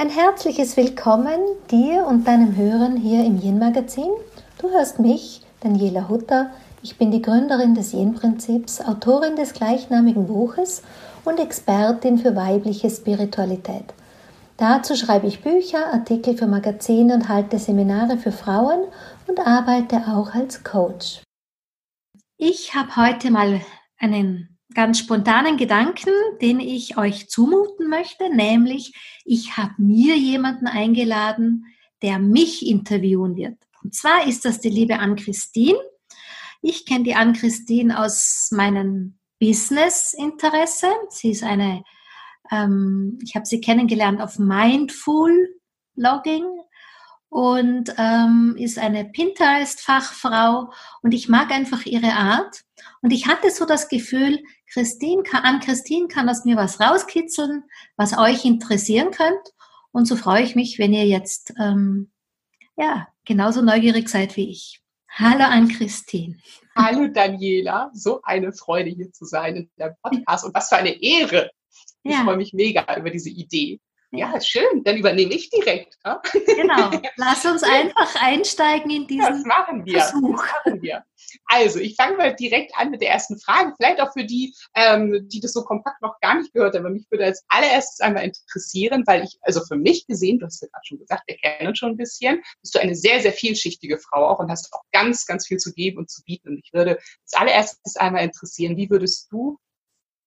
Ein herzliches Willkommen dir und deinem Hören hier im Yin Magazin. Du hörst mich, Daniela Hutter. Ich bin die Gründerin des Yin Prinzips, Autorin des gleichnamigen Buches und Expertin für weibliche Spiritualität. Dazu schreibe ich Bücher, Artikel für Magazine und halte Seminare für Frauen und arbeite auch als Coach. Ich habe heute mal einen ganz spontanen Gedanken, den ich euch zumuten möchte, nämlich ich habe mir jemanden eingeladen, der mich interviewen wird. Und zwar ist das die liebe Ann-Christine. Ich kenne die Ann-Christine aus meinem Business-Interesse. Sie ist eine, ähm, ich habe sie kennengelernt auf Mindful Logging und ähm, ist eine Pinterest-Fachfrau und ich mag einfach ihre Art. Und ich hatte so das Gefühl, Christine kann, an Christine kann aus mir was rauskitzeln, was euch interessieren könnt. Und so freue ich mich, wenn ihr jetzt ähm, ja genauso neugierig seid wie ich. Hallo an Christine. Hallo Daniela, so eine Freude hier zu sein in der Podcast und was für eine Ehre. Ich ja. freue mich mega über diese Idee. Ja, schön. Dann übernehme ich direkt. Ja? Genau. Lass uns einfach einsteigen in diesen das machen wir. Versuch. Das machen wir. Also, ich fange mal direkt an mit der ersten Frage. Vielleicht auch für die, ähm, die das so kompakt noch gar nicht gehört haben. Aber mich würde als allererstes einmal interessieren, weil ich, also für mich gesehen, du hast ja gerade schon gesagt, wir kennen uns schon ein bisschen, bist du eine sehr, sehr vielschichtige Frau auch und hast auch ganz, ganz viel zu geben und zu bieten. Und mich würde als allererstes einmal interessieren, wie würdest du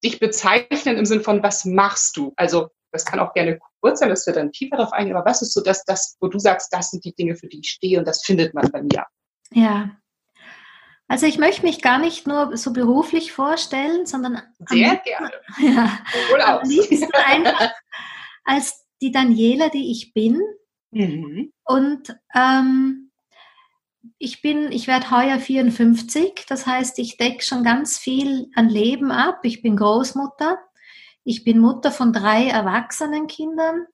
dich bezeichnen im Sinne von, was machst du? Also, das kann auch gerne kurz sein, dass wir dann tiefer darauf eingehen, aber was ist so das, das, wo du sagst, das sind die Dinge, für die ich stehe und das findet man bei mir? Ja. Also ich möchte mich gar nicht nur so beruflich vorstellen, sondern sehr gerne. Ja, Wohl am liebsten einfach als die Daniela, die ich bin. Mhm. Und ähm, ich bin, ich werde heuer 54, das heißt, ich decke schon ganz viel an Leben ab. Ich bin Großmutter. Ich bin Mutter von drei erwachsenen Kindern.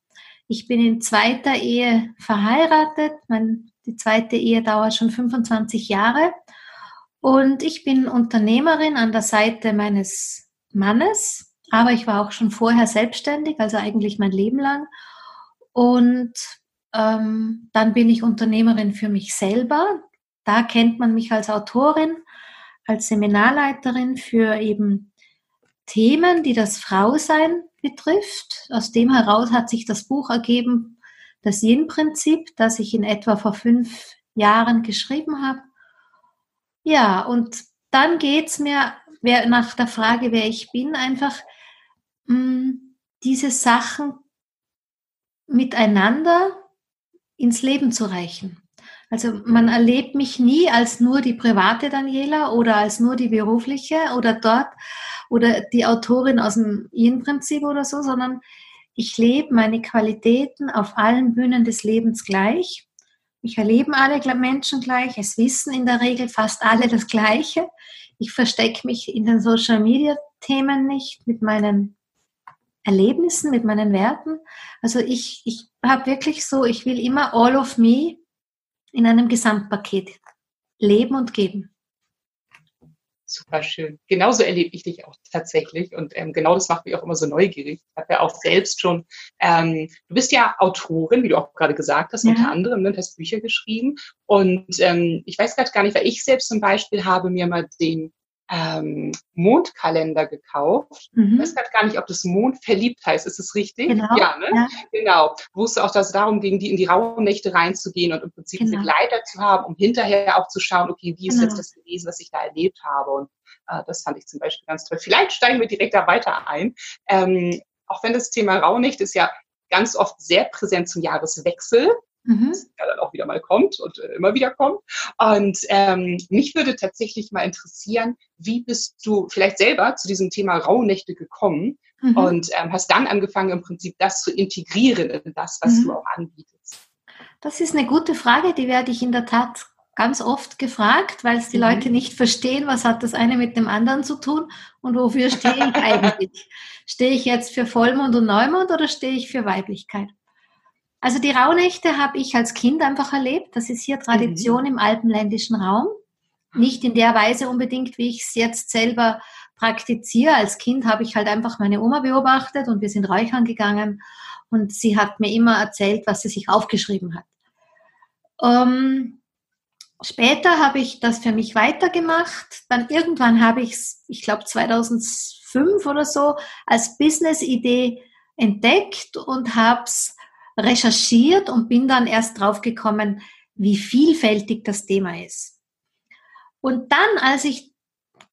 Ich bin in zweiter Ehe verheiratet. Mein, die zweite Ehe dauert schon 25 Jahre. Und ich bin Unternehmerin an der Seite meines Mannes. Aber ich war auch schon vorher selbstständig, also eigentlich mein Leben lang. Und ähm, dann bin ich Unternehmerin für mich selber. Da kennt man mich als Autorin, als Seminarleiterin für eben Themen, die das Frausein betrifft. Aus dem heraus hat sich das Buch ergeben, das Yin-Prinzip, das ich in etwa vor fünf Jahren geschrieben habe. Ja, und dann geht's mir nach der Frage, wer ich bin, einfach mh, hm, diese Sachen miteinander ins Leben zu reichen. Also man erlebt mich nie als nur die private Daniela oder als nur die berufliche oder dort oder die Autorin aus dem Yin-Prinzip oder so, sondern ich lebe meine Qualitäten auf allen Bühnen des Lebens gleich. Ich erlebe alle Menschen gleich. Es wissen in der Regel fast alle das Gleiche. Ich verstecke mich in den Social Media Themen nicht mit meinen Erlebnissen, mit meinen Werten. Also ich, ich habe wirklich so, ich will immer all of me in einem Gesamtpaket leben und geben. Super schön. Genauso erlebe ich dich auch tatsächlich. Und ähm, genau das macht mich auch immer so neugierig. Ich habe ja auch selbst schon, ähm, du bist ja Autorin, wie du auch gerade gesagt hast, ja. unter anderem, ne, hast Bücher geschrieben. Und ähm, ich weiß gerade gar nicht, weil ich selbst zum Beispiel habe mir mal den ähm, Mondkalender gekauft. Mhm. Ich weiß gerade gar nicht, ob das Mond verliebt heißt. Ist es richtig? Genau. Ja, ne? Ja. Genau. Wo es auch das darum ging, die in die rauen Nächte reinzugehen und im Prinzip genau. Begleiter zu haben, um hinterher auch zu schauen, okay, wie ist genau. jetzt das gewesen, was ich da erlebt habe? Und äh, das fand ich zum Beispiel ganz toll. Vielleicht steigen wir direkt da weiter ein. Ähm, auch wenn das Thema Rauhnächte ist ja ganz oft sehr präsent zum Jahreswechsel mhm. das ja dann auch wieder mal kommt und äh, immer wieder kommt. Und ähm, mich würde tatsächlich mal interessieren, wie bist du vielleicht selber zu diesem Thema Rauhnächte gekommen mhm. und ähm, hast dann angefangen, im Prinzip das zu integrieren in das, was mhm. du auch anbietest? Das ist eine gute Frage, die werde ich in der Tat ganz oft gefragt, weil es die mhm. Leute nicht verstehen, was hat das eine mit dem anderen zu tun und wofür stehe ich eigentlich? stehe ich jetzt für Vollmond und Neumond oder stehe ich für Weiblichkeit? Also die Rauhnächte habe ich als Kind einfach erlebt. Das ist hier Tradition mhm. im alpenländischen Raum. Nicht in der Weise unbedingt, wie ich es jetzt selber praktiziere. Als Kind habe ich halt einfach meine Oma beobachtet und wir sind räuchern gegangen. Und sie hat mir immer erzählt, was sie sich aufgeschrieben hat. Ähm, später habe ich das für mich weitergemacht. Dann irgendwann habe ich es, ich glaube 2005 oder so, als Business-Idee entdeckt und habe es recherchiert und bin dann erst drauf gekommen, wie vielfältig das Thema ist. Und dann, als ich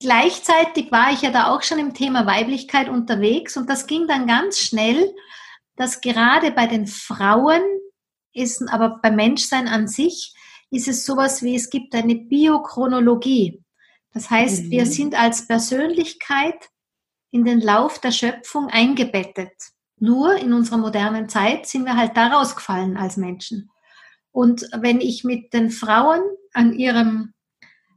gleichzeitig war ich ja da auch schon im Thema Weiblichkeit unterwegs und das ging dann ganz schnell, dass gerade bei den Frauen ist, aber beim Menschsein an sich ist es sowas wie, es gibt eine Biochronologie. Das heißt, mhm. wir sind als Persönlichkeit in den Lauf der Schöpfung eingebettet. Nur in unserer modernen Zeit sind wir halt da rausgefallen als Menschen. Und wenn ich mit den Frauen an ihrem,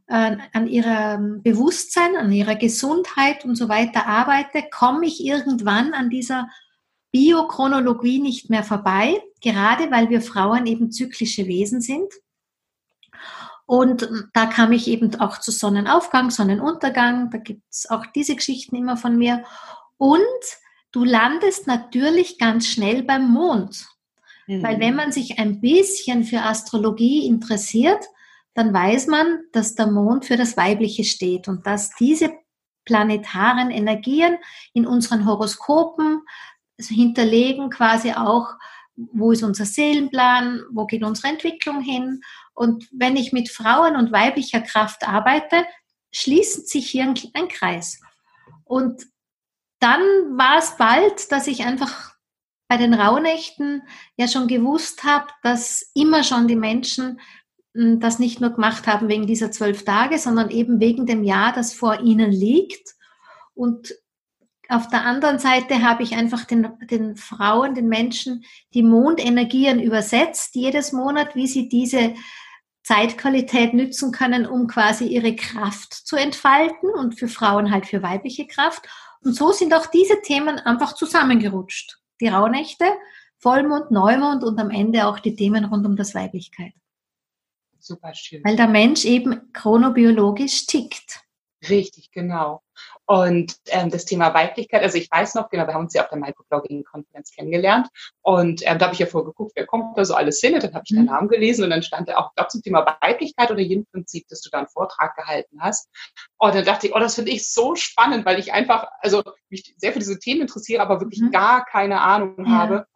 äh, an ihrem Bewusstsein, an ihrer Gesundheit und so weiter arbeite, komme ich irgendwann an dieser Biochronologie nicht mehr vorbei, gerade weil wir Frauen eben zyklische Wesen sind. Und da kam ich eben auch zu Sonnenaufgang, Sonnenuntergang, da gibt es auch diese Geschichten immer von mir. Und du landest natürlich ganz schnell beim Mond. Mhm. Weil wenn man sich ein bisschen für Astrologie interessiert, dann weiß man, dass der Mond für das Weibliche steht und dass diese planetaren Energien in unseren Horoskopen hinterlegen quasi auch, wo ist unser Seelenplan, wo geht unsere Entwicklung hin. Und wenn ich mit Frauen und weiblicher Kraft arbeite, schließt sich hier ein, ein Kreis. Und dann war es bald, dass ich einfach bei den Rauhnächten ja schon gewusst habe, dass immer schon die Menschen hm, das nicht nur gemacht haben wegen dieser zwölf Tage, sondern eben wegen dem Jahr, das vor ihnen liegt. Und auf der anderen Seite habe ich einfach den, den Frauen, den Menschen die Mondenergien übersetzt, jedes Monat, wie sie diese Zeitqualität nützen können, um quasi ihre Kraft zu entfalten und für Frauen halt für weibliche Kraft. Und so sind auch diese Themen einfach zusammengerutscht. Die Rauhnächte, Vollmond, Neumond und am Ende auch die Themen rund um das Weiblichkeit. Super schön. Weil der Mensch eben chronobiologisch tickt. Richtig, genau. Und ähm, das Thema Weiblichkeit, also ich weiß noch, genau, wir haben uns ja auf der Microblogging-Konferenz kennengelernt und ähm, da habe ich ja vorgeguckt, wer kommt da so alles hin und dann habe ich mhm. den Namen gelesen und dann stand da auch, glaube zum Thema Weiblichkeit oder Yin-Prinzip, dass du da einen Vortrag gehalten hast. Und dann dachte ich, oh, das finde ich so spannend, weil ich einfach, also mich sehr für diese Themen interessiere, aber wirklich mhm. gar keine Ahnung ja. habe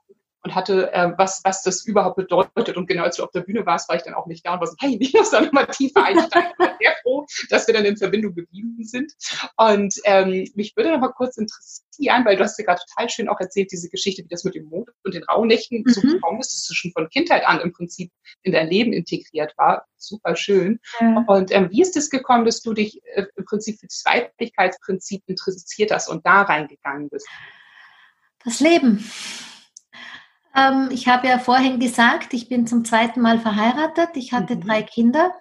und hatte, äh, was, was das überhaupt bedeutet. Und genau als du auf der Bühne warst, war ich dann auch nicht da und war so, hey, wie muss da nochmal tiefer einsteigen. Ich war sehr froh, dass wir dann in Verbindung geblieben sind. Und ähm, mich würde nochmal kurz interessieren, weil du hast ja gerade total schön auch erzählt, diese Geschichte, wie das mit dem Mond und den Rauhnächten mhm. so gekommen ist, dass du schon von Kindheit an im Prinzip in dein Leben integriert war. Super schön. Ja. Und ähm, wie ist es gekommen, dass du dich äh, im Prinzip für das Weiblichkeitsprinzip interessiert hast und da reingegangen bist? Das Leben. Ähm, ich habe ja vorhin gesagt, ich bin zum zweiten Mal verheiratet. Ich hatte mhm. drei Kinder.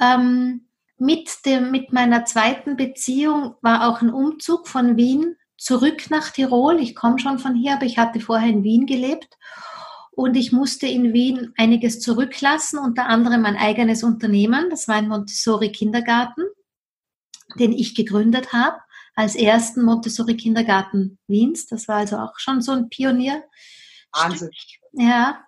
Ähm, mit, dem, mit meiner zweiten Beziehung war auch ein Umzug von Wien zurück nach Tirol. Ich komme schon von hier, aber ich hatte vorher in Wien gelebt. Und ich musste in Wien einiges zurücklassen, unter anderem mein eigenes Unternehmen. Das war ein Montessori-Kindergarten, den ich gegründet habe, als ersten Montessori-Kindergarten Wiens. Das war also auch schon so ein Pionier. Wahnsinn. Ja.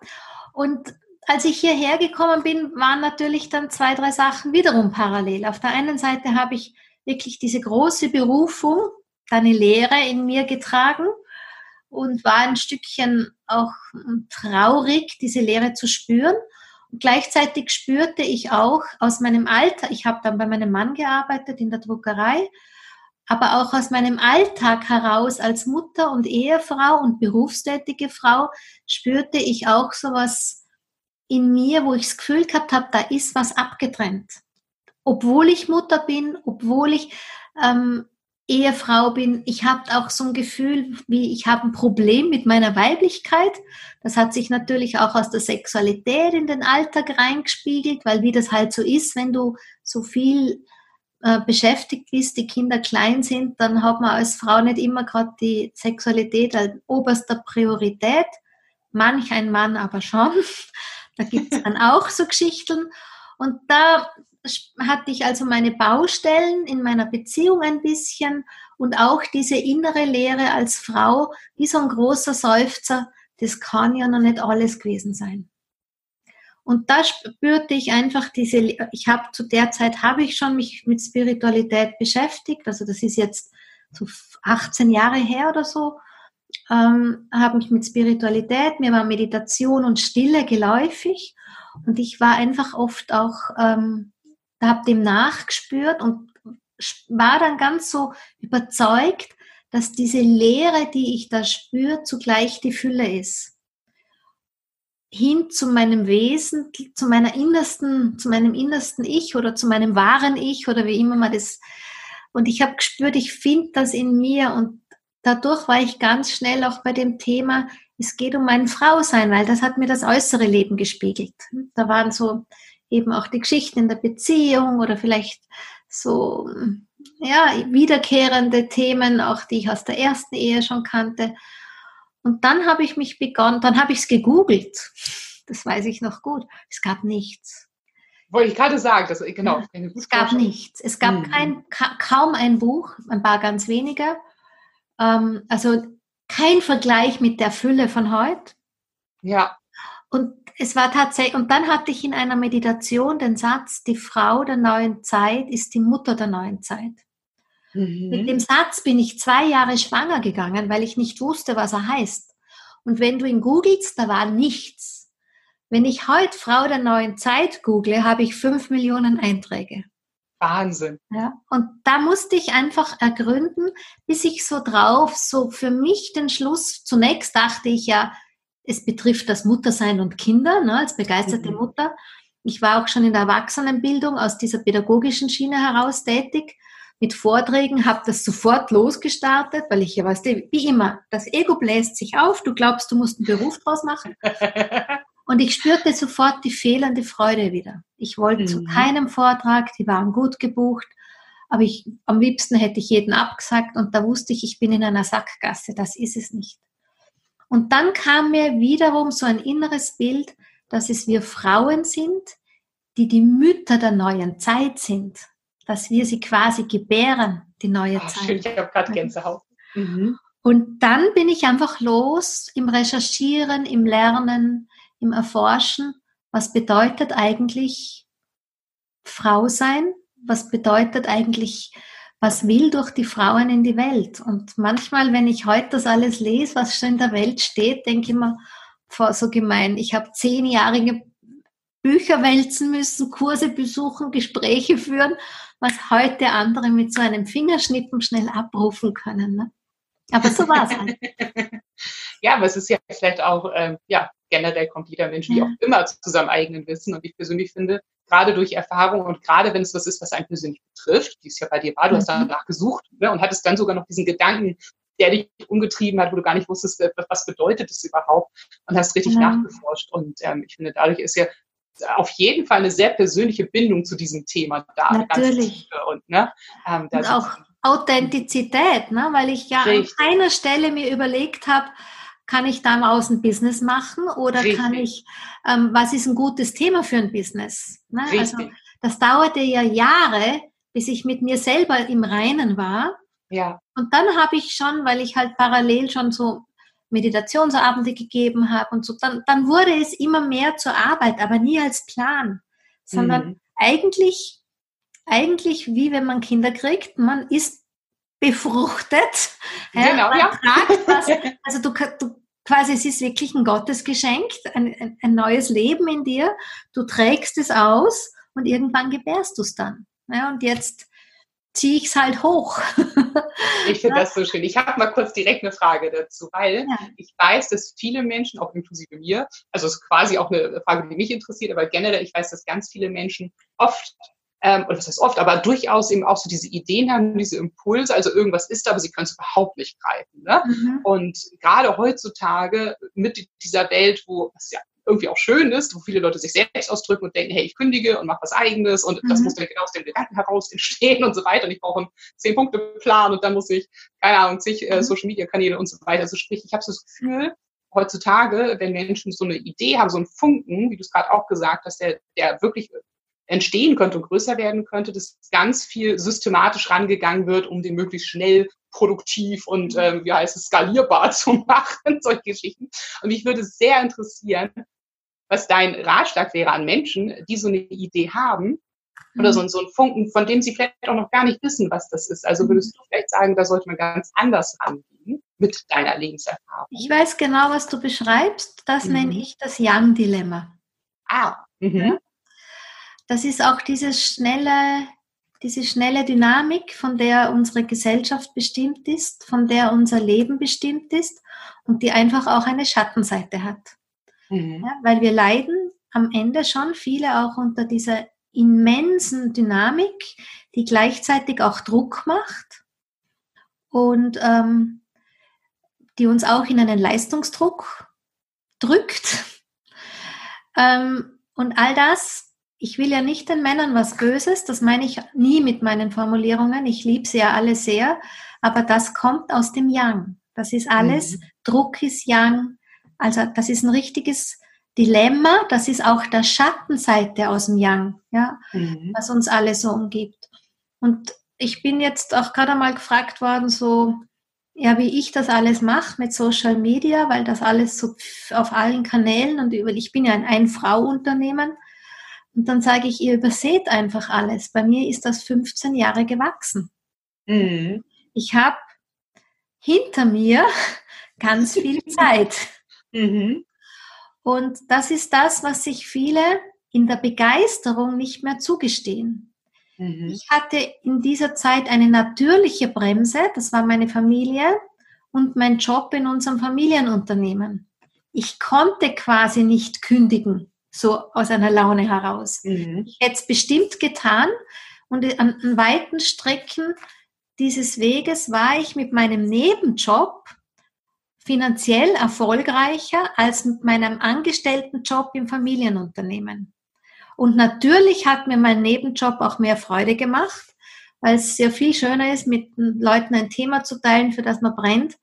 Und als ich hierher gekommen bin, waren natürlich dann zwei, drei Sachen wiederum parallel. Auf der einen Seite habe ich wirklich diese große Berufung, deine Lehre in mir getragen und war ein Stückchen auch traurig, diese Lehre zu spüren. Und gleichzeitig spürte ich auch aus meinem Alter, ich habe dann bei meinem Mann gearbeitet in der Druckerei, aber auch aus meinem Alltag heraus als Mutter und Ehefrau und berufstätige Frau spürte ich auch sowas in mir, wo ich das Gefühl gehabt habe, da ist was abgetrennt. Obwohl ich Mutter bin, obwohl ich ähm, Ehefrau bin, ich habe auch so ein Gefühl, wie ich habe ein Problem mit meiner Weiblichkeit. Das hat sich natürlich auch aus der Sexualität in den Alltag reingespiegelt, weil wie das halt so ist, wenn du so viel äh, beschäftigt bist, die Kinder klein sind, dann hat man als Frau nicht immer gerade die Sexualität als oberster Priorität. Manch ein Mann aber schon. Da gibt es dann auch so Geschichten. Und da hatte ich also meine Baustellen in meiner Beziehung ein bisschen und auch diese innere Lehre als Frau, wie so ein großer Seufzer, das kann ja noch nicht alles gewesen sein. Und da spürte ich einfach diese, ich habe zu der Zeit habe ich schon mich mit Spiritualität beschäftigt, also das ist jetzt so 18 Jahre her oder so, ähm, habe mich mit Spiritualität, mir war Meditation und Stille geläufig. Und ich war einfach oft auch, ähm, da habe dem nachgespürt und war dann ganz so überzeugt, dass diese Leere, die ich da spüre, zugleich die Fülle ist hin zu meinem Wesen, zu meiner innersten, zu meinem innersten Ich oder zu meinem wahren Ich oder wie immer man das. Und ich habe gespürt, ich finde das in mir und dadurch war ich ganz schnell auch bei dem Thema, es geht um mein Frausein, weil das hat mir das äußere Leben gespiegelt. Da waren so eben auch die Geschichten in der Beziehung oder vielleicht so, ja, wiederkehrende Themen, auch die ich aus der ersten Ehe schon kannte. Und dann habe ich mich begonnen, dann habe ich es gegoogelt. Das weiß ich noch gut. Es gab nichts. Wollte ich gerade sagen, das, genau. Ja, es gab nichts. Es gab mhm. kein, ka kaum ein Buch, ein paar ganz weniger. Ähm, also kein Vergleich mit der Fülle von heute. Ja. Und es war tatsächlich, und dann hatte ich in einer Meditation den Satz, die Frau der neuen Zeit ist die Mutter der neuen Zeit. Mhm. Mit dem Satz bin ich zwei Jahre schwanger gegangen, weil ich nicht wusste, was er heißt. Und wenn du ihn googelst, da war nichts. Wenn ich heute Frau der neuen Zeit google, habe ich fünf Millionen Einträge. Wahnsinn. Ja, und da musste ich einfach ergründen, bis ich so drauf, so für mich den Schluss, zunächst dachte ich ja, es betrifft das Muttersein und Kinder, ne, als begeisterte mhm. Mutter. Ich war auch schon in der Erwachsenenbildung aus dieser pädagogischen Schiene heraus tätig mit Vorträgen, habe das sofort losgestartet, weil ich ja weiß, wie immer, das Ego bläst sich auf, du glaubst, du musst einen Beruf draus machen. Und ich spürte sofort die fehlende Freude wieder. Ich wollte mhm. zu keinem Vortrag, die waren gut gebucht, aber ich, am liebsten hätte ich jeden abgesagt und da wusste ich, ich bin in einer Sackgasse, das ist es nicht. Und dann kam mir wiederum so ein inneres Bild, dass es wir Frauen sind, die die Mütter der neuen Zeit sind dass wir sie quasi gebären, die neue Ach, Zeit. Schön, ich habe gerade Gänsehaut. Mhm. Und dann bin ich einfach los im Recherchieren, im Lernen, im Erforschen. Was bedeutet eigentlich Frau sein? Was bedeutet eigentlich, was will durch die Frauen in die Welt? Und manchmal, wenn ich heute das alles lese, was schon in der Welt steht, denke ich mir, so gemein, ich habe zehnjährige Bücher wälzen müssen, Kurse besuchen, Gespräche führen was heute andere mit so einem Fingerschnippen schnell abrufen können. Ne? Aber so war es halt. ja, aber es ist ja vielleicht auch, ähm, ja, generell kommt jeder Mensch wie ja. auch immer zu seinem eigenen Wissen. Und ich persönlich finde, gerade durch Erfahrung und gerade wenn es was ist, was einen persönlich betrifft, wie es ja bei dir war, du mhm. hast danach gesucht ne, und hattest dann sogar noch diesen Gedanken, der dich umgetrieben hat, wo du gar nicht wusstest, was bedeutet es überhaupt und hast richtig mhm. nachgeforscht. Und ähm, ich finde, dadurch ist ja auf jeden Fall eine sehr persönliche Bindung zu diesem Thema da. Natürlich. Und, ne, ähm, und auch Authentizität, ne? weil ich ja richtig. an keiner Stelle mir überlegt habe, kann ich daraus ein Business machen oder richtig. kann ich, ähm, was ist ein gutes Thema für ein Business? Ne? Also das dauerte ja Jahre, bis ich mit mir selber im Reinen war. Ja. Und dann habe ich schon, weil ich halt parallel schon so Meditationsabende gegeben habe und so, dann, dann wurde es immer mehr zur Arbeit, aber nie als Plan, sondern mhm. eigentlich, eigentlich wie wenn man Kinder kriegt, man ist befruchtet. Genau, ja. Tragt was, also du, du quasi, es ist wirklich ein Gottesgeschenk, ein, ein neues Leben in dir. Du trägst es aus und irgendwann gebärst du es dann. Ja, und jetzt ziehe ich es halt hoch. ich finde ja. das so schön. Ich habe mal kurz direkt eine Frage dazu, weil ja. ich weiß, dass viele Menschen, auch inklusive mir, also es ist quasi auch eine Frage, die mich interessiert, aber generell, ich weiß, dass ganz viele Menschen oft ähm, oder das heißt oft, aber durchaus eben auch so diese Ideen haben, diese Impulse, also irgendwas ist da, aber sie können es überhaupt nicht greifen. Ne? Mhm. Und gerade heutzutage mit dieser Welt, wo es ja irgendwie auch schön ist, wo viele Leute sich selbst ausdrücken und denken, hey, ich kündige und mache was eigenes und mhm. das muss dann genau aus dem Gedanken heraus entstehen und so weiter und ich brauche einen Zehn-Punkte-Plan und dann muss ich, keine Ahnung, zig äh, mhm. Social-Media-Kanäle und so weiter. Also sprich, ich habe so das Gefühl, heutzutage, wenn Menschen so eine Idee haben, so einen Funken, wie du es gerade auch gesagt hast, der, der wirklich entstehen könnte und größer werden könnte, dass ganz viel systematisch rangegangen wird, um den möglichst schnell produktiv und ähm, wie heißt es, skalierbar zu machen, solche Geschichten. Und mich würde sehr interessieren, was dein Ratschlag wäre an Menschen, die so eine Idee haben oder so, mhm. so ein Funken, von dem sie vielleicht auch noch gar nicht wissen, was das ist. Also würdest du vielleicht sagen, da sollte man ganz anders rangehen mit deiner Lebenserfahrung? Ich weiß genau, was du beschreibst. Das mhm. nenne ich das Young-Dilemma. Ah. Mhm. Das ist auch dieses schnelle, diese schnelle Dynamik, von der unsere Gesellschaft bestimmt ist, von der unser Leben bestimmt ist und die einfach auch eine Schattenseite hat. Mhm. Ja, weil wir leiden am Ende schon viele auch unter dieser immensen Dynamik, die gleichzeitig auch Druck macht und ähm, die uns auch in einen Leistungsdruck drückt. Ähm, und all das, ich will ja nicht den Männern was Böses, das meine ich nie mit meinen Formulierungen, ich liebe sie ja alle sehr, aber das kommt aus dem Yang. Das ist alles, mhm. Druck ist Yang, also das ist ein richtiges Dilemma, das ist auch der Schattenseite aus dem Yang, ja, mhm. was uns alle so umgibt. Und ich bin jetzt auch gerade mal gefragt worden, so, ja, wie ich das alles mache mit Social Media, weil das alles so auf allen Kanälen und über, ich bin ja ein Ein-Frau-Unternehmen. Und dann sage ich, ihr überseht einfach alles. Bei mir ist das 15 Jahre gewachsen. Mhm. Ich habe hinter mir ganz viel Zeit. Mhm. Und das ist das, was sich viele in der Begeisterung nicht mehr zugestehen. Mhm. Ich hatte in dieser Zeit eine natürliche Bremse, das war meine Familie und mein Job in unserem Familienunternehmen. Ich konnte quasi nicht kündigen, so aus einer Laune heraus. Mhm. Ich hätte es bestimmt getan und an, an weiten Strecken dieses Weges war ich mit meinem Nebenjob finanziell erfolgreicher als mit meinem Angestelltenjob im Familienunternehmen. Und natürlich hat mir mein Nebenjob auch mehr Freude gemacht, weil es sehr viel schöner ist, mit Leuten ein Thema zu teilen, für das man brennt,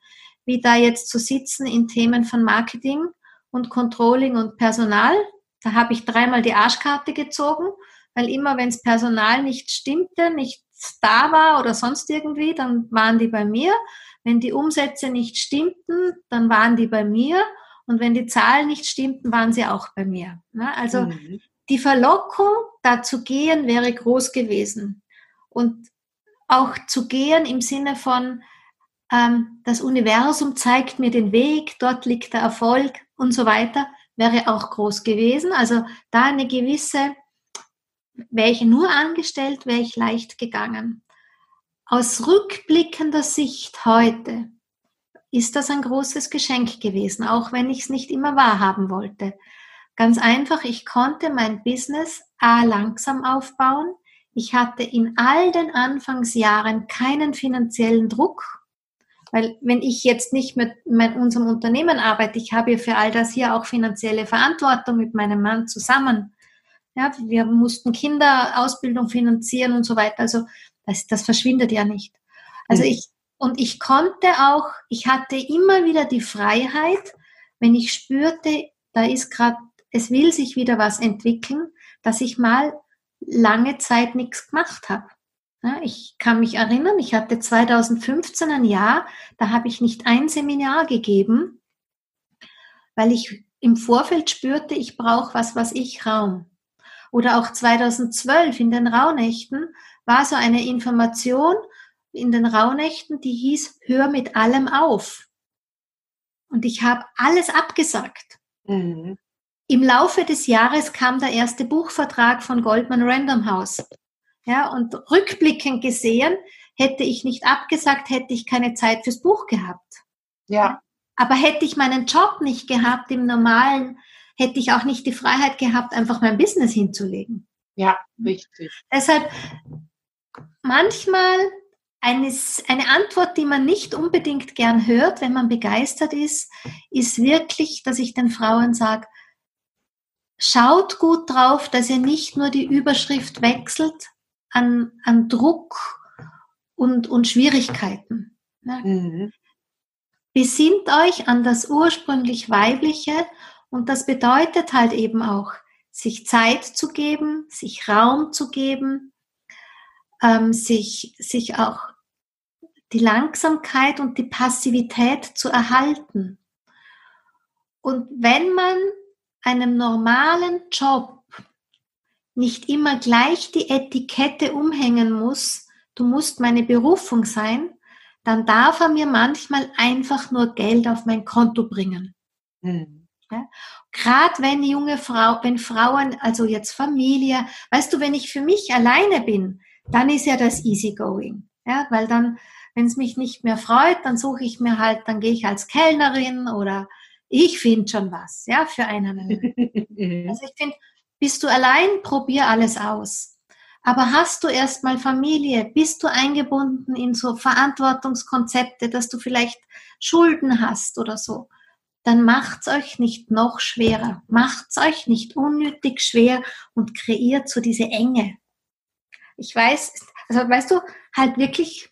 wie da jetzt zu sitzen in Themen von Marketing und Controlling und Personal. Da habe ich dreimal die Arschkarte gezogen, weil immer wenn es Personal nicht stimmte, nicht da war oder sonst irgendwie, dann waren die bei mir. Wenn die Umsätze nicht stimmten, dann waren die bei mir. Und wenn die Zahlen nicht stimmten, waren sie auch bei mir. Also mhm. die Verlockung, da zu gehen, wäre groß gewesen. Und auch zu gehen im Sinne von, ähm, das Universum zeigt mir den Weg, dort liegt der Erfolg und so weiter, wäre auch groß gewesen. Also da eine gewisse, wäre ich nur angestellt, wäre ich leicht gegangen. Aus rückblickender Sicht heute ist das ein großes Geschenk gewesen, auch wenn ich es nicht immer wahrhaben wollte. Ganz einfach, ich konnte mein Business A langsam aufbauen. Ich hatte in all den Anfangsjahren keinen finanziellen Druck, weil wenn ich jetzt nicht mit unserem Unternehmen arbeite, ich habe ja für all das hier auch finanzielle Verantwortung mit meinem Mann zusammen. Ja, wir mussten Kinderausbildung finanzieren und so weiter. Also das, das verschwindet ja nicht. Also mhm. ich, und ich konnte auch, ich hatte immer wieder die Freiheit, wenn ich spürte, da ist gerade, es will sich wieder was entwickeln, dass ich mal lange Zeit nichts gemacht habe. Ja, ich kann mich erinnern, ich hatte 2015 ein Jahr, da habe ich nicht ein Seminar gegeben, weil ich im Vorfeld spürte, ich brauche was, was ich Raum. Oder auch 2012 in den Rauhnächten war so eine Information in den Rauhnächten, die hieß, hör mit allem auf. Und ich habe alles abgesagt. Mhm. Im Laufe des Jahres kam der erste Buchvertrag von Goldman Random House. Ja, und rückblickend gesehen, hätte ich nicht abgesagt, hätte ich keine Zeit fürs Buch gehabt. Ja. Aber hätte ich meinen Job nicht gehabt im normalen, hätte ich auch nicht die Freiheit gehabt, einfach mein Business hinzulegen. Ja, richtig. Deshalb manchmal eine, eine Antwort, die man nicht unbedingt gern hört, wenn man begeistert ist, ist wirklich, dass ich den Frauen sage, schaut gut drauf, dass ihr nicht nur die Überschrift wechselt an, an Druck und, und Schwierigkeiten. Ne? Mhm. Besinnt euch an das ursprünglich Weibliche und das bedeutet halt eben auch, sich Zeit zu geben, sich Raum zu geben, ähm, sich, sich auch die Langsamkeit und die Passivität zu erhalten. Und wenn man einem normalen Job nicht immer gleich die Etikette umhängen muss, du musst meine Berufung sein, dann darf er mir manchmal einfach nur Geld auf mein Konto bringen. Mhm. Ja? Gerade wenn junge Frau, wenn Frauen, also jetzt Familie, weißt du, wenn ich für mich alleine bin, dann ist ja das easygoing. Ja, weil dann, wenn es mich nicht mehr freut, dann suche ich mir halt, dann gehe ich als Kellnerin oder ich finde schon was, ja, für einen. also ich finde, bist du allein, probier alles aus. Aber hast du erstmal Familie? Bist du eingebunden in so Verantwortungskonzepte, dass du vielleicht Schulden hast oder so? Dann macht's euch nicht noch schwerer. Macht's euch nicht unnötig schwer und kreiert so diese Enge. Ich weiß, also weißt du, halt wirklich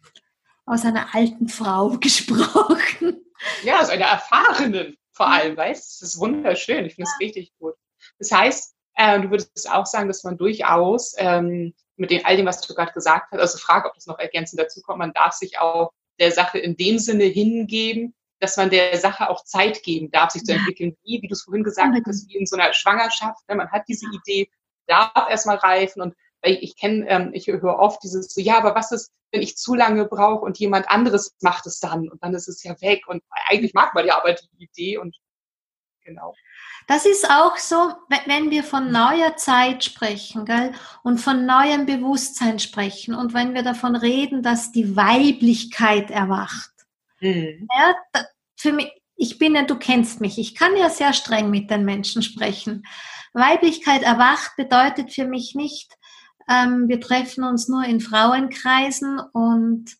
aus einer alten Frau gesprochen. Ja, aus einer erfahrenen vor allem, weißt du? Das ist wunderschön. Ich finde es ja. richtig gut. Das heißt, äh, du würdest auch sagen, dass man durchaus ähm, mit dem, all dem, was du gerade gesagt hast, also frage, ob das noch ergänzend dazu kommt, man darf sich auch der Sache in dem Sinne hingeben, dass man der Sache auch Zeit geben darf, sich zu entwickeln, wie, wie du es vorhin gesagt hast, wie in so einer Schwangerschaft. Ne? Man hat diese Idee, darf erstmal reifen und weil ich, kenne, ähm, ich höre oft dieses so, ja, aber was ist, wenn ich zu lange brauche und jemand anderes macht es dann und dann ist es ja weg und eigentlich mag man ja aber die Idee und genau. Das ist auch so, wenn wir von neuer Zeit sprechen gell, und von neuem Bewusstsein sprechen und wenn wir davon reden, dass die Weiblichkeit erwacht. Mhm. Ja, für mich, ich bin ja, du kennst mich, ich kann ja sehr streng mit den Menschen sprechen. Weiblichkeit erwacht bedeutet für mich nicht, ähm, wir treffen uns nur in Frauenkreisen und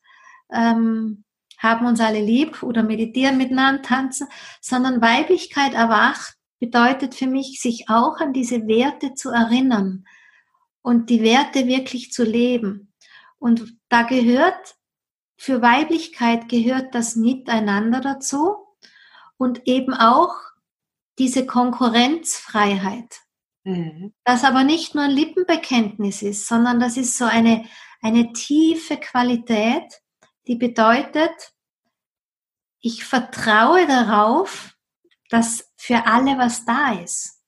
ähm, haben uns alle lieb oder meditieren miteinander, tanzen, sondern Weiblichkeit erwacht bedeutet für mich, sich auch an diese Werte zu erinnern und die Werte wirklich zu leben. Und da gehört, für Weiblichkeit gehört das Miteinander dazu und eben auch diese Konkurrenzfreiheit. Mhm. Das aber nicht nur ein Lippenbekenntnis ist, sondern das ist so eine, eine tiefe Qualität, die bedeutet, ich vertraue darauf, dass für alle was da ist.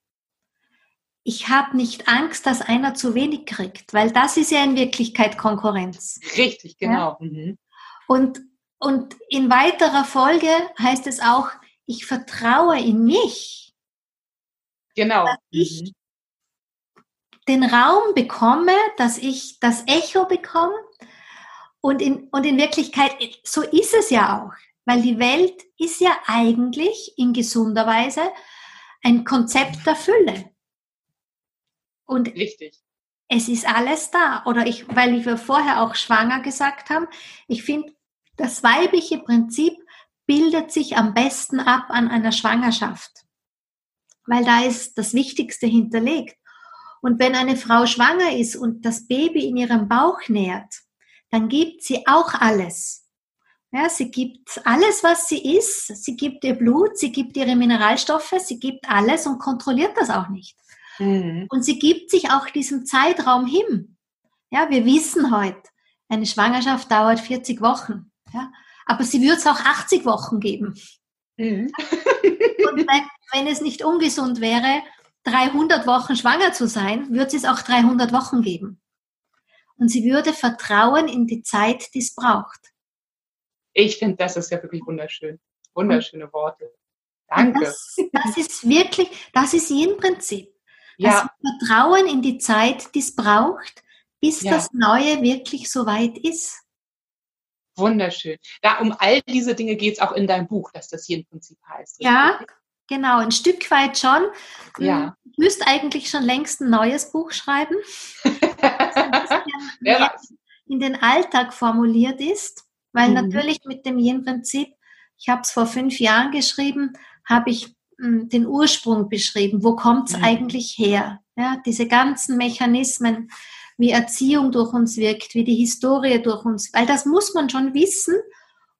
Ich habe nicht Angst, dass einer zu wenig kriegt, weil das ist ja in Wirklichkeit Konkurrenz. Richtig, genau. Ja? Mhm. Und, und in weiterer Folge heißt es auch, ich vertraue in mich. Genau. Dass ich mhm den Raum bekomme, dass ich das Echo bekomme. Und in, und in Wirklichkeit, so ist es ja auch, weil die Welt ist ja eigentlich in gesunder Weise ein Konzept der Fülle. Und Richtig. es ist alles da. Oder ich, weil wir vorher auch schwanger gesagt haben, ich finde, das weibliche Prinzip bildet sich am besten ab an einer Schwangerschaft. Weil da ist das Wichtigste hinterlegt. Und wenn eine Frau schwanger ist und das Baby in ihrem Bauch nährt, dann gibt sie auch alles. Ja, sie gibt alles, was sie ist. Sie gibt ihr Blut, sie gibt ihre Mineralstoffe, sie gibt alles und kontrolliert das auch nicht. Mhm. Und sie gibt sich auch diesem Zeitraum hin. Ja, wir wissen heute, eine Schwangerschaft dauert 40 Wochen. Ja, aber sie würde es auch 80 Wochen geben. Mhm. Und wenn, wenn es nicht ungesund wäre, 300 Wochen schwanger zu sein, würde es auch 300 Wochen geben. Und sie würde vertrauen in die Zeit, die es braucht. Ich finde, das ist ja wirklich wunderschön. Wunderschöne Worte. Danke. Das, das, ist wirklich, das ist ihr Prinzip. Ja. Also Vertrauen in die Zeit, die es braucht, bis ja. das Neue wirklich so weit ist. Wunderschön. Da um all diese Dinge geht es auch in deinem Buch, dass das hier im Prinzip heißt. Ja, Genau, ein Stück weit schon. Ja. Hm, ich müsste eigentlich schon längst ein neues Buch schreiben, das in den Alltag formuliert ist, weil mhm. natürlich mit dem Yin-Prinzip, ich habe es vor fünf Jahren geschrieben, habe ich mh, hm, den Ursprung beschrieben. Wo kommt es mhm. eigentlich her? Ja, diese ganzen Mechanismen, wie Erziehung durch uns wirkt, wie die Historie durch uns, weil das muss man schon wissen,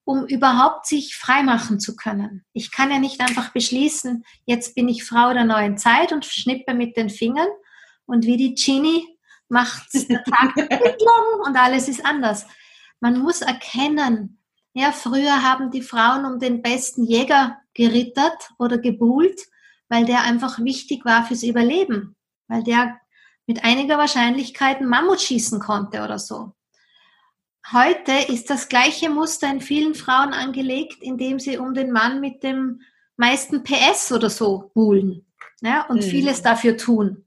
um überhaupt sich freimachen zu können. Ich kann ja nicht einfach beschließen, jetzt bin ich Frau der neuen Zeit und schnippe mit den Fingern und wie die Genie macht der Tag und alles ist anders. Man muss erkennen, Ja, früher haben die Frauen um den besten Jäger gerittert oder gebuhlt, weil der einfach wichtig war fürs Überleben, weil der mit einiger Wahrscheinlichkeit einen Mammut schießen konnte oder so. Heute ist das gleiche Muster in vielen Frauen angelegt, indem sie um den Mann mit dem meisten PS oder so buhlen ja, und mhm. vieles dafür tun.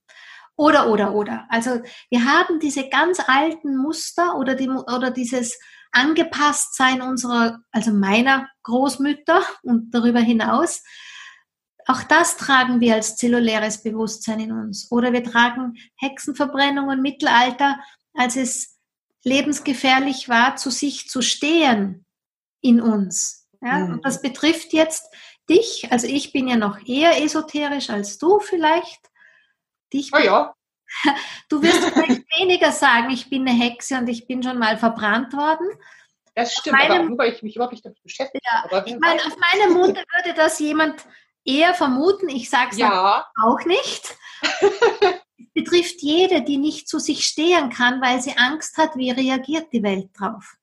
Oder, oder, oder. Also wir haben diese ganz alten Muster oder, die, oder dieses Angepasstsein unserer, also meiner Großmütter und darüber hinaus. Auch das tragen wir als zelluläres Bewusstsein in uns. Oder wir tragen Hexenverbrennung und Mittelalter, als es lebensgefährlich war, zu sich zu stehen in uns. Ja? Mhm. Und das betrifft jetzt dich, also ich bin ja noch eher esoterisch als du vielleicht. Dich oh ja. Du wirst vielleicht weniger sagen, ich bin eine Hexe und ich bin schon mal verbrannt worden. Das stimmt, meinem, aber nur weil ich mich überhaupt nicht damit beschäftige. Ja, ich meine, auf meinem Munde würde das jemand eher vermuten. Ich sage es ja. auch nicht. es betrifft jede, die nicht zu sich stehen kann, weil sie Angst hat, wie reagiert die Welt drauf.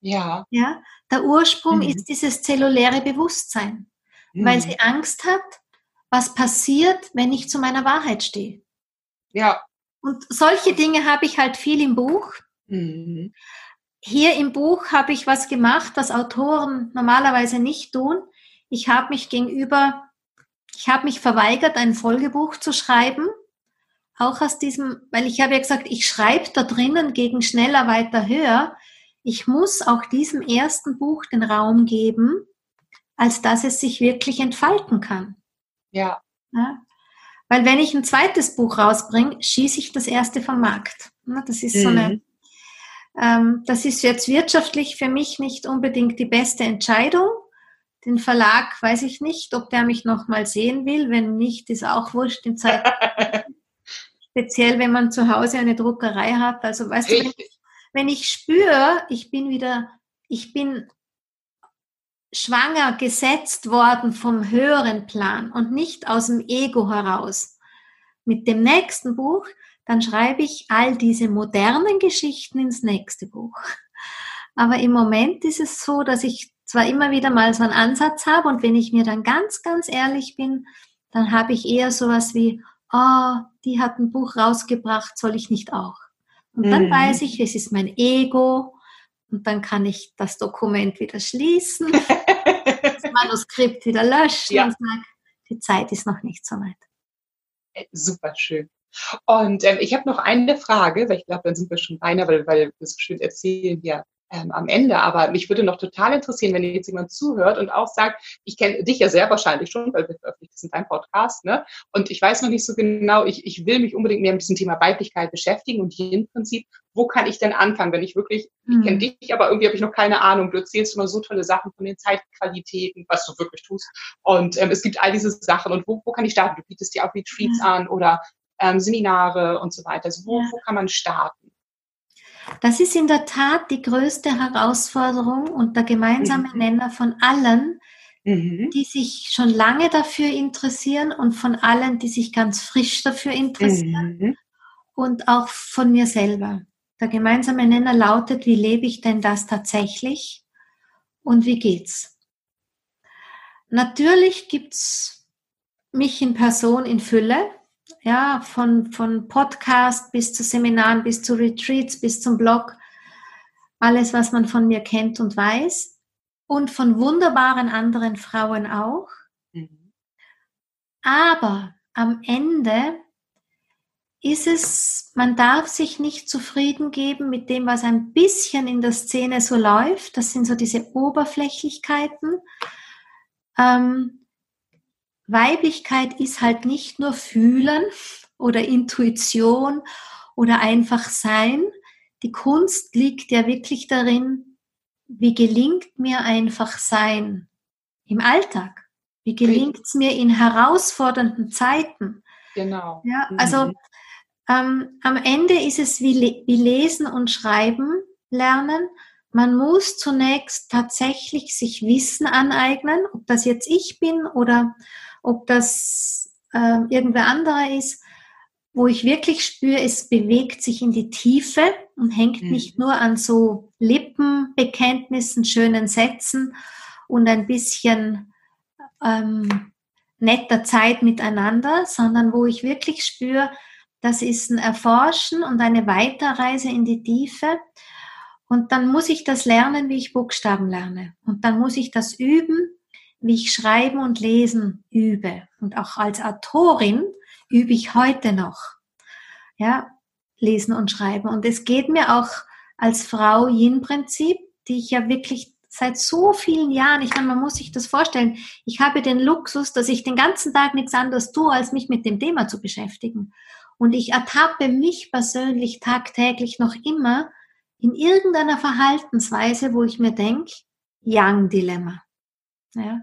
Ja. ja? Der Ursprung mhm. ist dieses zelluläre Bewusstsein, mhm. weil sie Angst hat, was passiert, wenn ich zu meiner Wahrheit stehe. Ja. Und solche Dinge habe ich halt viel im Buch. Mhm. Hier im Buch habe ich was gemacht, was Autoren normalerweise nicht tun. Ich habe mich gegenüber, ich habe mich verweigert, ein Folgebuch zu schreiben. Auch aus diesem, weil ich habe ja gesagt, ich schreibe da drinnen gegen schneller, weiter, höher. Ich muss auch diesem ersten Buch den Raum geben, als dass es sich wirklich entfalten kann. Ja. ja? Weil wenn ich ein zweites Buch rausbringe, schieße ich das erste vom Markt. Das ist so eine, mhm. ähm, das ist jetzt wirtschaftlich für mich nicht unbedingt die beste Entscheidung. Den Verlag weiß ich nicht, ob der mich nochmal sehen will. Wenn nicht, ist auch wurscht in Zeit. Speziell, wenn man zu Hause eine Druckerei hat. Also weißt Richtig. du, wenn ich, wenn ich spüre, ich bin wieder, ich bin schwanger gesetzt worden vom höheren Plan und nicht aus dem Ego heraus. Mit dem nächsten Buch, dann schreibe ich all diese modernen Geschichten ins nächste Buch. Aber im Moment ist es so, dass ich zwar immer wieder mal so einen Ansatz habe und wenn ich mir dann ganz, ganz ehrlich bin, dann habe ich eher sowas wie, oh, die hat ein Buch rausgebracht, soll ich nicht auch? Und dann mhm. weiß ich, es ist mein Ego, und dann kann ich das Dokument wieder schließen, das Manuskript wieder löschen ja. und sagen, die Zeit ist noch nicht so weit. Äh, super schön. Und ähm, ich habe noch eine Frage, weil ich glaube, dann sind wir schon beinahe, weil, weil wir so schön erzählen hier ähm, am Ende. Aber mich würde noch total interessieren, wenn jetzt jemand zuhört und auch sagt, ich kenne dich ja sehr wahrscheinlich schon, weil wir veröffentlichen das in deinem Podcast, ne? Und ich weiß noch nicht so genau, ich, ich will mich unbedingt mehr mit diesem Thema Weiblichkeit beschäftigen und hier im Prinzip, wo kann ich denn anfangen, wenn ich wirklich, ich kenne dich, aber irgendwie habe ich noch keine Ahnung. Du erzählst immer so tolle Sachen von den Zeitqualitäten, was du wirklich tust. Und ähm, es gibt all diese Sachen. Und wo, wo kann ich starten? Du bietest dir auch Retreats mhm. an oder ähm, Seminare und so weiter. Also wo, ja. wo kann man starten? Das ist in der Tat die größte Herausforderung und der gemeinsame mhm. Nenner von allen, mhm. die sich schon lange dafür interessieren und von allen, die sich ganz frisch dafür interessieren mhm. und auch von mir selber. Der gemeinsame Nenner lautet, wie lebe ich denn das tatsächlich und wie geht's? Natürlich gibt's mich in Person in Fülle ja, von, von Podcast bis zu Seminaren, bis zu Retreats, bis zum Blog. Alles, was man von mir kennt und weiß. Und von wunderbaren anderen Frauen auch. Mhm. Aber am Ende ist es, man darf sich nicht zufrieden geben mit dem, was ein bisschen in der Szene so läuft. Das sind so diese Oberflächlichkeiten. Ähm, Weiblichkeit ist halt nicht nur fühlen oder Intuition oder einfach sein. Die Kunst liegt ja wirklich darin, wie gelingt mir einfach sein im Alltag? Wie gelingt es mir in herausfordernden Zeiten? Genau. Ja, mhm. also ähm, am Ende ist es wie, wie Lesen und Schreiben lernen. Man muss zunächst tatsächlich sich Wissen aneignen, ob das jetzt ich bin oder ob das äh, irgendwer anderer ist. wo ich wirklich spüre, es bewegt sich in die Tiefe und hängt mhm. nicht nur an so Lippenbekenntnissen, schönen Sätzen und ein bisschen ähm, netter Zeit miteinander, sondern wo ich wirklich spüre, das ist ein Erforschen und eine Weiterreise in die Tiefe. Und dann muss ich das lernen, wie ich Buchstaben lerne. Und dann muss ich das üben, wie ich Schreiben und Lesen übe. Und auch als Autorin übe ich heute noch. Ja, Lesen und Schreiben. Und es geht mir auch als Frau Yin-Prinzip, die ich ja wirklich seit so vielen Jahren, ich meine, man muss sich das vorstellen, ich habe den Luxus, dass ich den ganzen Tag nichts anderes tue, als mich mit dem Thema zu beschäftigen. Und ich ertappe mich persönlich tagtäglich noch immer in irgendeiner Verhaltensweise, wo ich mir denke, Young-Dilemma. Ja?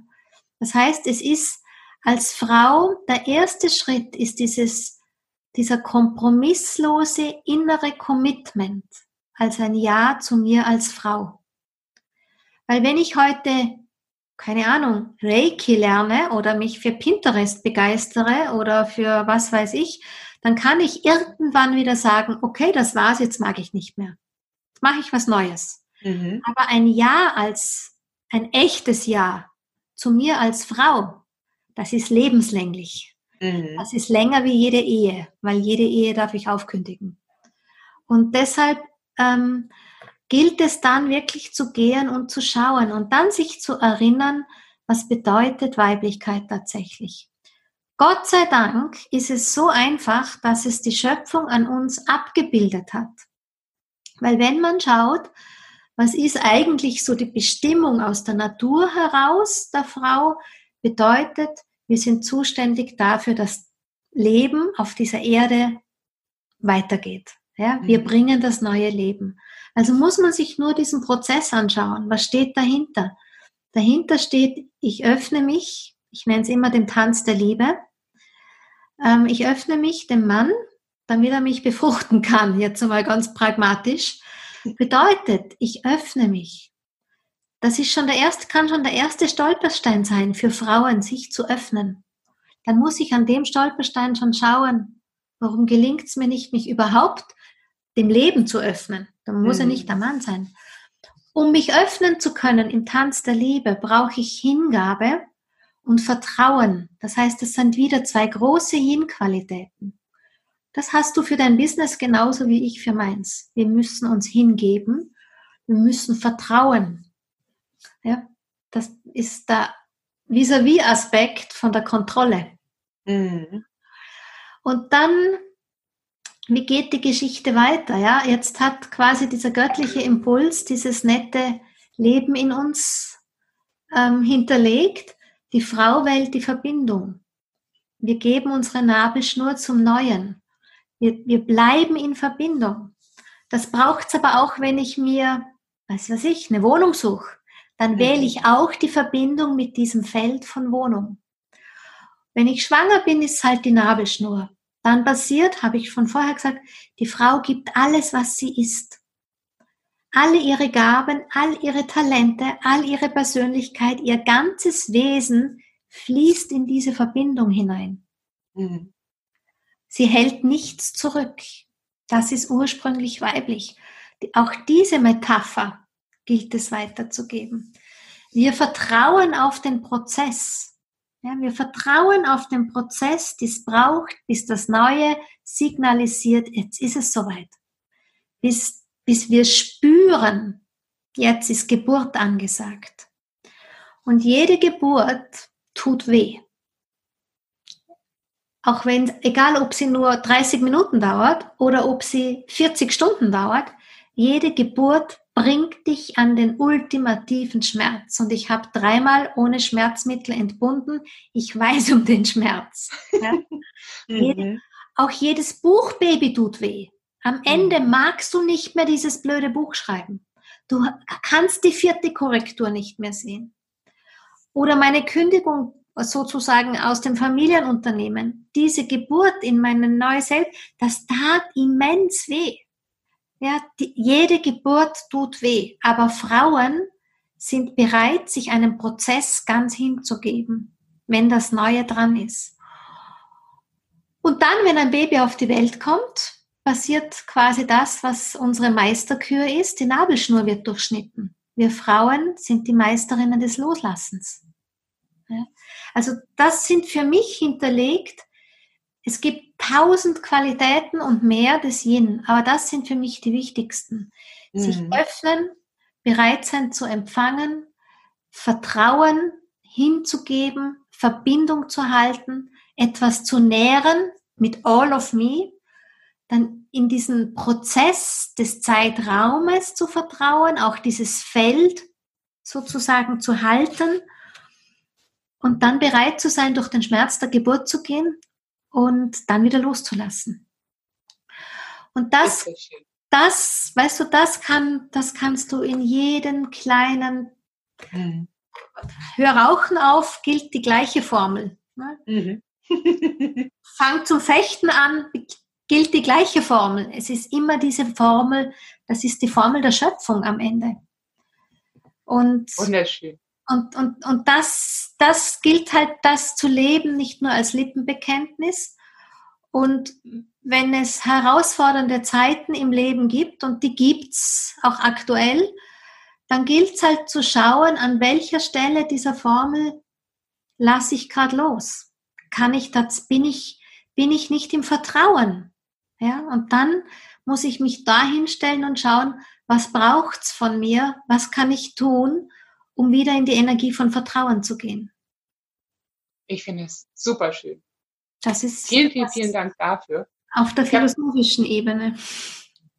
Das heißt, es ist als Frau, der erste Schritt ist dieses, dieser kompromisslose innere Commitment als ein Ja zu mir als Frau. Weil wenn ich heute, keine Ahnung, Reiki lerne oder mich für Pinterest begeistere oder für was weiß ich, dann kann ich irgendwann wieder sagen, okay, das war's, jetzt mag ich nicht mehr. Jetzt mache ich was Neues. Mhm. Aber ein Ja als ein echtes Ja zu mir als Frau, das ist lebenslänglich. Mhm. Das ist länger wie jede Ehe, weil jede Ehe darf ich aufkündigen. Und deshalb ähm, gilt es dann wirklich zu gehen und zu schauen und dann sich zu erinnern, was bedeutet Weiblichkeit tatsächlich. Gott sei Dank ist es so einfach, dass es die Schöpfung an uns abgebildet hat. Weil wenn man schaut, was ist eigentlich so die Bestimmung aus der Natur heraus der Frau, bedeutet, wir sind zuständig dafür, dass Leben auf dieser Erde weitergeht. Ja, wir mhm. bringen das neue Leben. Also muss man sich nur diesen Prozess anschauen. Was steht dahinter? Dahinter steht, ich öffne mich, ich nenne es immer den Tanz der Liebe. Ähm, ich öffne mich dem Mann, damit er mich befruchten kann, jetzt einmal ganz pragmatisch. Bedeutet, ich öffne mich. Das ist schon der erste, kann schon der erste Stolperstein sein für Frauen, sich zu öffnen. Dann muss ich an dem Stolperstein schon schauen, warum gelingt es mir nicht, mich überhaupt dem Leben zu öffnen. Dann muss mhm. er nicht der Mann sein. Um mich öffnen zu können im Tanz der Liebe, brauche ich Hingabe und Vertrauen. Das heißt, es sind wieder zwei große Yin-Qualitäten. Das hast du für dein Business genauso wie ich für meins. Wir müssen uns hingeben. Wir müssen vertrauen. Ja, das ist der vis-à-vis-Aspekt von der Kontrolle. Mhm. Und dann wie geht die Geschichte weiter? Ja, jetzt hat quasi dieser göttliche Impuls dieses nette Leben in uns ähm, hinterlegt. Die Frau wählt die Verbindung. Wir geben unsere Nabelschnur zum Neuen. Wir, wir bleiben in Verbindung. Das braucht es aber auch, wenn ich mir, was weiß ich, eine Wohnung suche. Dann mhm. wähle ich auch die Verbindung mit diesem Feld von Wohnung. Wenn ich schwanger bin, ist halt die Nabelschnur dann passiert, habe ich von vorher gesagt, die Frau gibt alles, was sie ist. Alle ihre Gaben, all ihre Talente, all ihre Persönlichkeit, ihr ganzes Wesen fließt in diese Verbindung hinein. Mhm. Sie hält nichts zurück. Das ist ursprünglich weiblich. Auch diese Metapher gilt es weiterzugeben. Wir vertrauen auf den Prozess. Ja, wir vertrauen auf den Prozess, die es braucht, bis das Neue signalisiert, jetzt ist es soweit. Bis, bis wir spüren, jetzt ist Geburt angesagt. Und jede Geburt tut weh. Auch wenn, egal ob sie nur 30 Minuten dauert oder ob sie 40 Stunden dauert, jede Geburt bringt dich an den ultimativen Schmerz. Und ich habe dreimal ohne Schmerzmittel entbunden. Ich weiß um den Schmerz. Ja? mhm. auch jedes Buchbaby tut weh. Am Ende mhm. magst du nicht mehr dieses blöde Buch schreiben. Du kannst die vierte Korrektur nicht mehr sehen. Oder meine Kündigung sozusagen aus dem Familienunternehmen. Diese Geburt in meinem neuen Selbst, das tat immens weh. Ja, die, jede Geburt tut weh, aber Frauen sind bereit, sich einem Prozess ganz hinzugeben, wenn das Neue dran ist. Und dann, wenn ein Baby auf die Welt kommt, passiert quasi das, was unsere Meisterkür ist. Die Nabelschnur wird durchschnitten. Wir Frauen sind die Meisterinnen des Loslassens. Also das sind für mich hinterlegt. Es gibt tausend Qualitäten und mehr des Yin, aber das sind für mich die wichtigsten. Mhm. Sich öffnen, bereit sein zu empfangen, Vertrauen hinzugeben, Verbindung zu halten, etwas zu nähren mit All of Me, dann in diesen Prozess des Zeitraumes zu vertrauen, auch dieses Feld sozusagen zu halten und dann bereit zu sein, durch den Schmerz der Geburt zu gehen und dann wieder loszulassen. Und das, das, weißt du, das kann, das kannst du in jedem kleinen mhm. Hör Rauchen auf, gilt die gleiche Formel. Ne? Mhm. Fang zum Fechten an, gilt die gleiche Formel. Es ist immer diese Formel, das ist die Formel der Schöpfung am Ende. Und, Wunderschön. Und, und, und das, das gilt halt, das zu leben, nicht nur als Lippenbekenntnis. Und wenn es herausfordernde Zeiten im Leben gibt, und die gibt es auch aktuell, dann gilt es halt zu schauen, an welcher Stelle dieser Formel lasse ich gerade los. Kann ich das, bin ich, bin ich nicht im Vertrauen? Ja, und dann muss ich mich dahin stellen und schauen, was braucht's von mir? Was kann ich tun, um wieder in die Energie von Vertrauen zu gehen? Ich finde es super schön. Das ist vielen, vielen, vielen Dank dafür. Auf der philosophischen Ebene.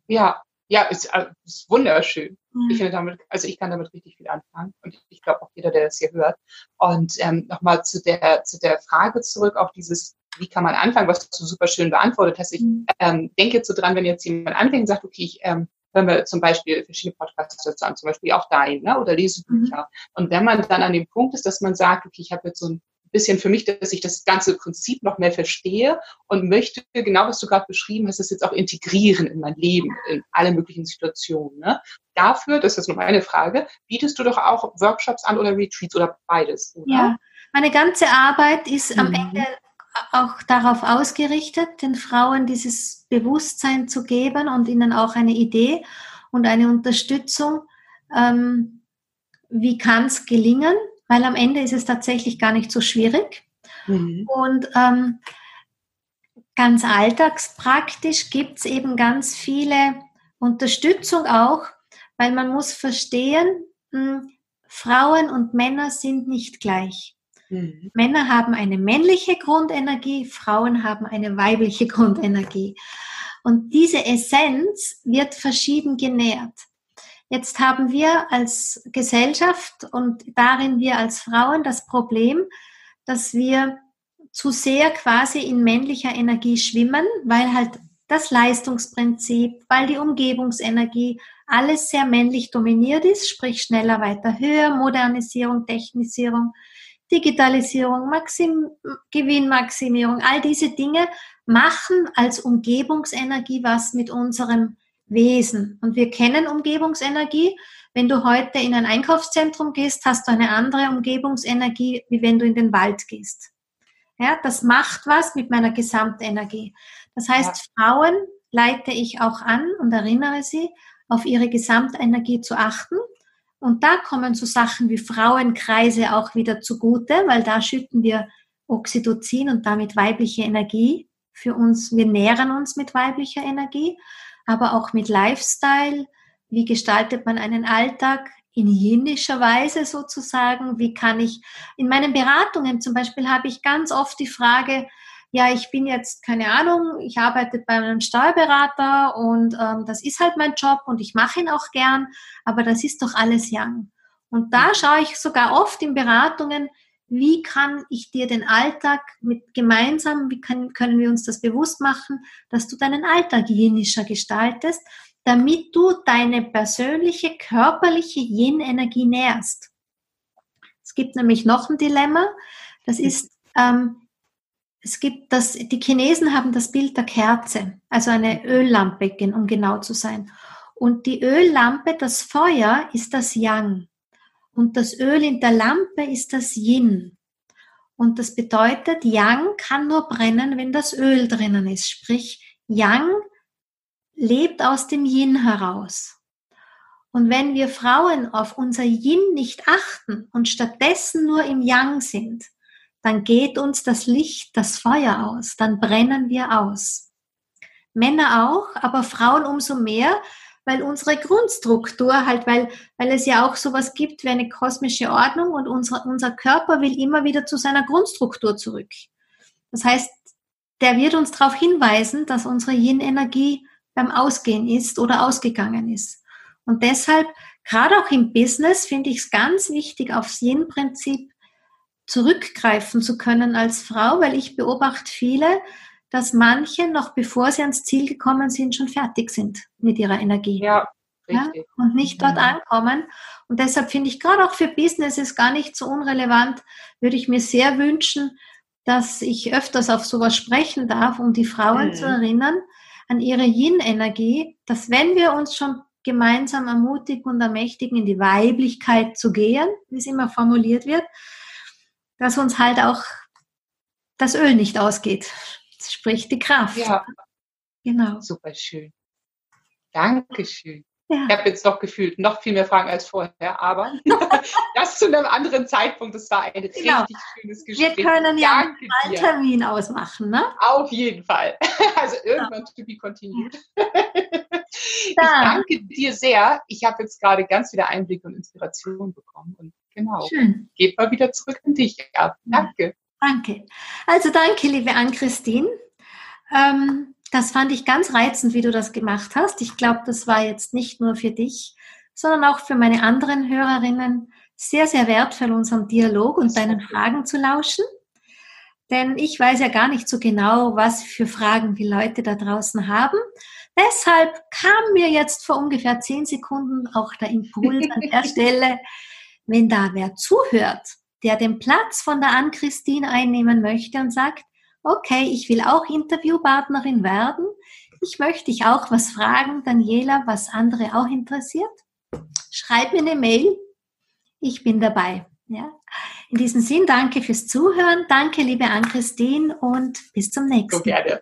Ja, ja, ist, äh, ist wunderschön. Mhm. Ich finde damit, also ich kann damit richtig viel anfangen und ich glaube auch jeder, der das hier hört. Und ähm, nochmal zu der, zu der Frage zurück, auch dieses, wie kann man anfangen, was du super schön beantwortet hast. Ich mhm. ähm, denke jetzt so dran, wenn jetzt jemand anfängt und sagt, okay, ich ähm, höre mir zum Beispiel verschiedene Podcasts dazu an, zum Beispiel auch dein, ne, oder lese Bücher. Mhm. Und wenn man dann an dem Punkt ist, dass man sagt, okay, ich habe jetzt so ein bisschen für mich, dass ich das ganze Prinzip noch mehr verstehe und möchte, genau was du gerade beschrieben hast, das jetzt auch integrieren in mein Leben, in alle möglichen Situationen. Ne? Dafür, das ist nur meine Frage, bietest du doch auch Workshops an oder Retreats oder beides, oder? Ja, meine ganze Arbeit ist mhm. am Ende auch darauf ausgerichtet, den Frauen dieses Bewusstsein zu geben und ihnen auch eine Idee und eine Unterstützung. Ähm, wie kann es gelingen? weil am Ende ist es tatsächlich gar nicht so schwierig. Mhm. Und ähm, ganz alltagspraktisch gibt es eben ganz viele Unterstützung auch, weil man muss verstehen, mh, hm, Frauen und Männer sind nicht gleich. Mhm. Männer haben eine männliche Grundenergie, Frauen haben eine weibliche Grundenergie. Und diese Essenz wird verschieden genährt. Jetzt haben wir als Gesellschaft und darin wir als Frauen das Problem, dass wir zu sehr quasi in männlicher Energie schwimmen, weil halt das Leistungsprinzip, weil die Umgebungsenergie alles sehr männlich dominiert ist, sprich schneller, weiter, höher, Modernisierung, Technisierung, Digitalisierung, Maxim Gewinnmaximierung, all diese Dinge machen als Umgebungsenergie was mit unserem Wesen. Und wir kennen Umgebungsenergie. Wenn du heute in ein Einkaufszentrum gehst, hast du eine andere Umgebungsenergie, wie wenn du in den Wald gehst. Ja, das macht was mit meiner Gesamtenergie. Das heißt, ja. Frauen leite ich auch an und erinnere sie, auf ihre Gesamtenergie zu achten. Und da kommen so Sachen wie Frauenkreise auch wieder zugute, weil da schütten wir Oxytocin und damit weibliche Energie für uns. Wir nähren uns mit weiblicher Energie aber auch mit Lifestyle. Wie gestaltet man einen Alltag in jenischer Weise sozusagen? Wie kann ich in meinen Beratungen zum Beispiel habe ich ganz oft die Frage, ja, ich bin jetzt, keine Ahnung, ich arbeite bei einem Steuerberater und ähm, das ist halt mein Job und ich mache ihn auch gern, aber das ist doch alles Young. Und da schaue ich sogar oft in Beratungen, wie kann ich dir den Alltag mit gemeinsam, wie kann, können wir uns das bewusst machen, dass du deinen Alltag jenischer gestaltest, damit du deine persönliche körperliche Yin-Energie nährst. Es gibt nämlich noch ein Dilemma, das ist, ähm, es gibt das, die Chinesen haben das Bild der Kerze, also eine Öllampe, um genau zu sein. Und die Öllampe, das Feuer, ist das Yang und das Öl in der Lampe ist das Yin. Und das bedeutet, Yang kann nur brennen, wenn das Öl drinnen ist. Sprich, Yang lebt aus dem Yin heraus. Und wenn wir Frauen auf unser Yin nicht achten und stattdessen nur im Yang sind, dann geht uns das Licht, das Feuer aus, dann brennen wir aus. Männer auch, aber Frauen umso mehr, weil unsere Grundstruktur halt, weil, weil es ja auch sowas gibt wie eine kosmische Ordnung und unser, unser Körper will immer wieder zu seiner Grundstruktur zurück. Das heißt, der wird uns darauf hinweisen, dass unsere Yin-Energie beim Ausgehen ist oder ausgegangen ist. Und deshalb, gerade auch im Business, finde ich es ganz wichtig, aufs Yin-Prinzip zurückgreifen zu können als Frau, weil ich beobachte viele, dass manche noch bevor sie ans Ziel gekommen sind, schon fertig sind mit ihrer Energie. Ja, richtig. Ja, und nicht dort mhm. ankommen. Und deshalb finde ich gerade auch für Business ist gar nicht so unrelevant, würde ich mir sehr wünschen, dass ich öfters auf sowas sprechen darf, um die Frauen mhm. zu erinnern an ihre Yin-Energie, dass wenn wir uns schon gemeinsam ermutigen und ermächtigen, in die Weiblichkeit zu gehen, wie es immer formuliert wird, dass uns halt auch das Öl nicht ausgeht. Sprich die Kraft. Ja. Genau. Super schön. Dankeschön. Ja. Ich habe jetzt noch gefühlt noch viel mehr Fragen als vorher, aber das zu einem anderen Zeitpunkt. Das war ein genau. richtig schönes Gespräch. Wir können ja Danke einen Termin ausmachen, ne? Auf jeden Fall. Also irgendwann ja. to be continued. Ich danke dir sehr. Ich habe jetzt gerade ganz viele Einblicke und Inspiration bekommen. Und genau, Schön. geht mal wieder zurück an dich ab. Danke. Danke. Also danke, liebe Ann-Christine. Ähm, das fand ich ganz reizend, wie du das gemacht hast. Ich glaube, das war jetzt nicht nur für dich, sondern auch für meine anderen Hörerinnen sehr, sehr wertvoll, unserem Dialog und deinen Fragen zu lauschen. Denn ich weiß ja gar nicht so genau, was für Fragen die Leute da draußen haben. Deshalb kam mir jetzt vor ungefähr zehn Sekunden auch der Impuls an der Stelle, wenn da wer zuhört, der den Platz von der Ann-Christine einnehmen möchte und sagt, okay, ich will auch Interviewpartnerin werden. Ich möchte dich auch was fragen, Daniela, was andere auch interessiert. Schreib mir eine Mail. Ich bin dabei. Ja. In diesem Sinn, danke fürs Zuhören. Danke, liebe Ann-Christine, und bis zum nächsten Mal.